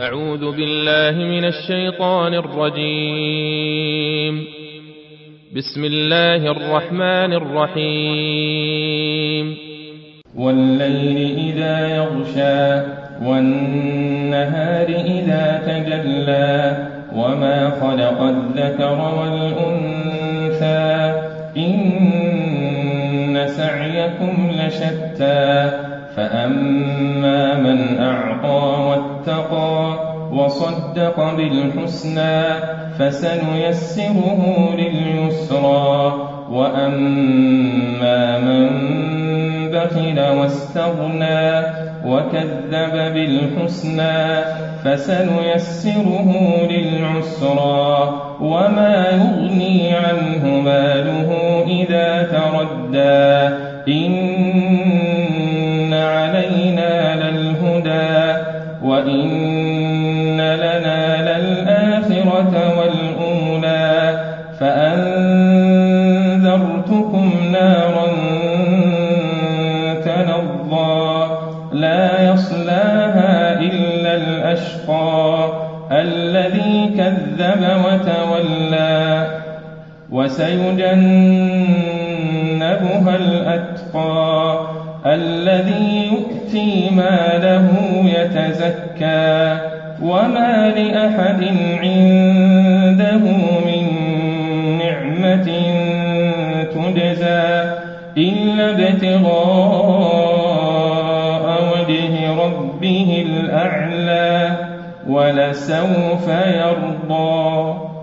أعوذ بالله من الشيطان الرجيم. بسم الله الرحمن الرحيم. والليل إذا يغشى والنهار إذا تجلى وما خلق الذكر والأنثى إن سعيكم لشتى فأما من أعطى واتقى وصدق بالحسنى فسنيسره لليسرى. وأما من بخل واستغنى وكذب بالحسنى فسنيسره للعسرى. وما يغني عنه ماله إذا تردى. إن علينا للهدى. وإن للآخرة والأولى فأنذرتكم نارا تلظى لا يصلاها إلا الأشقى الذي كذب وتولى وسيجنبها الأتقى الذي يؤتي ماله يتزكى وما لأحد عنده من نعمة تجزى إلا ابتغاء وجه ربه الأعلى ولسوف يرضى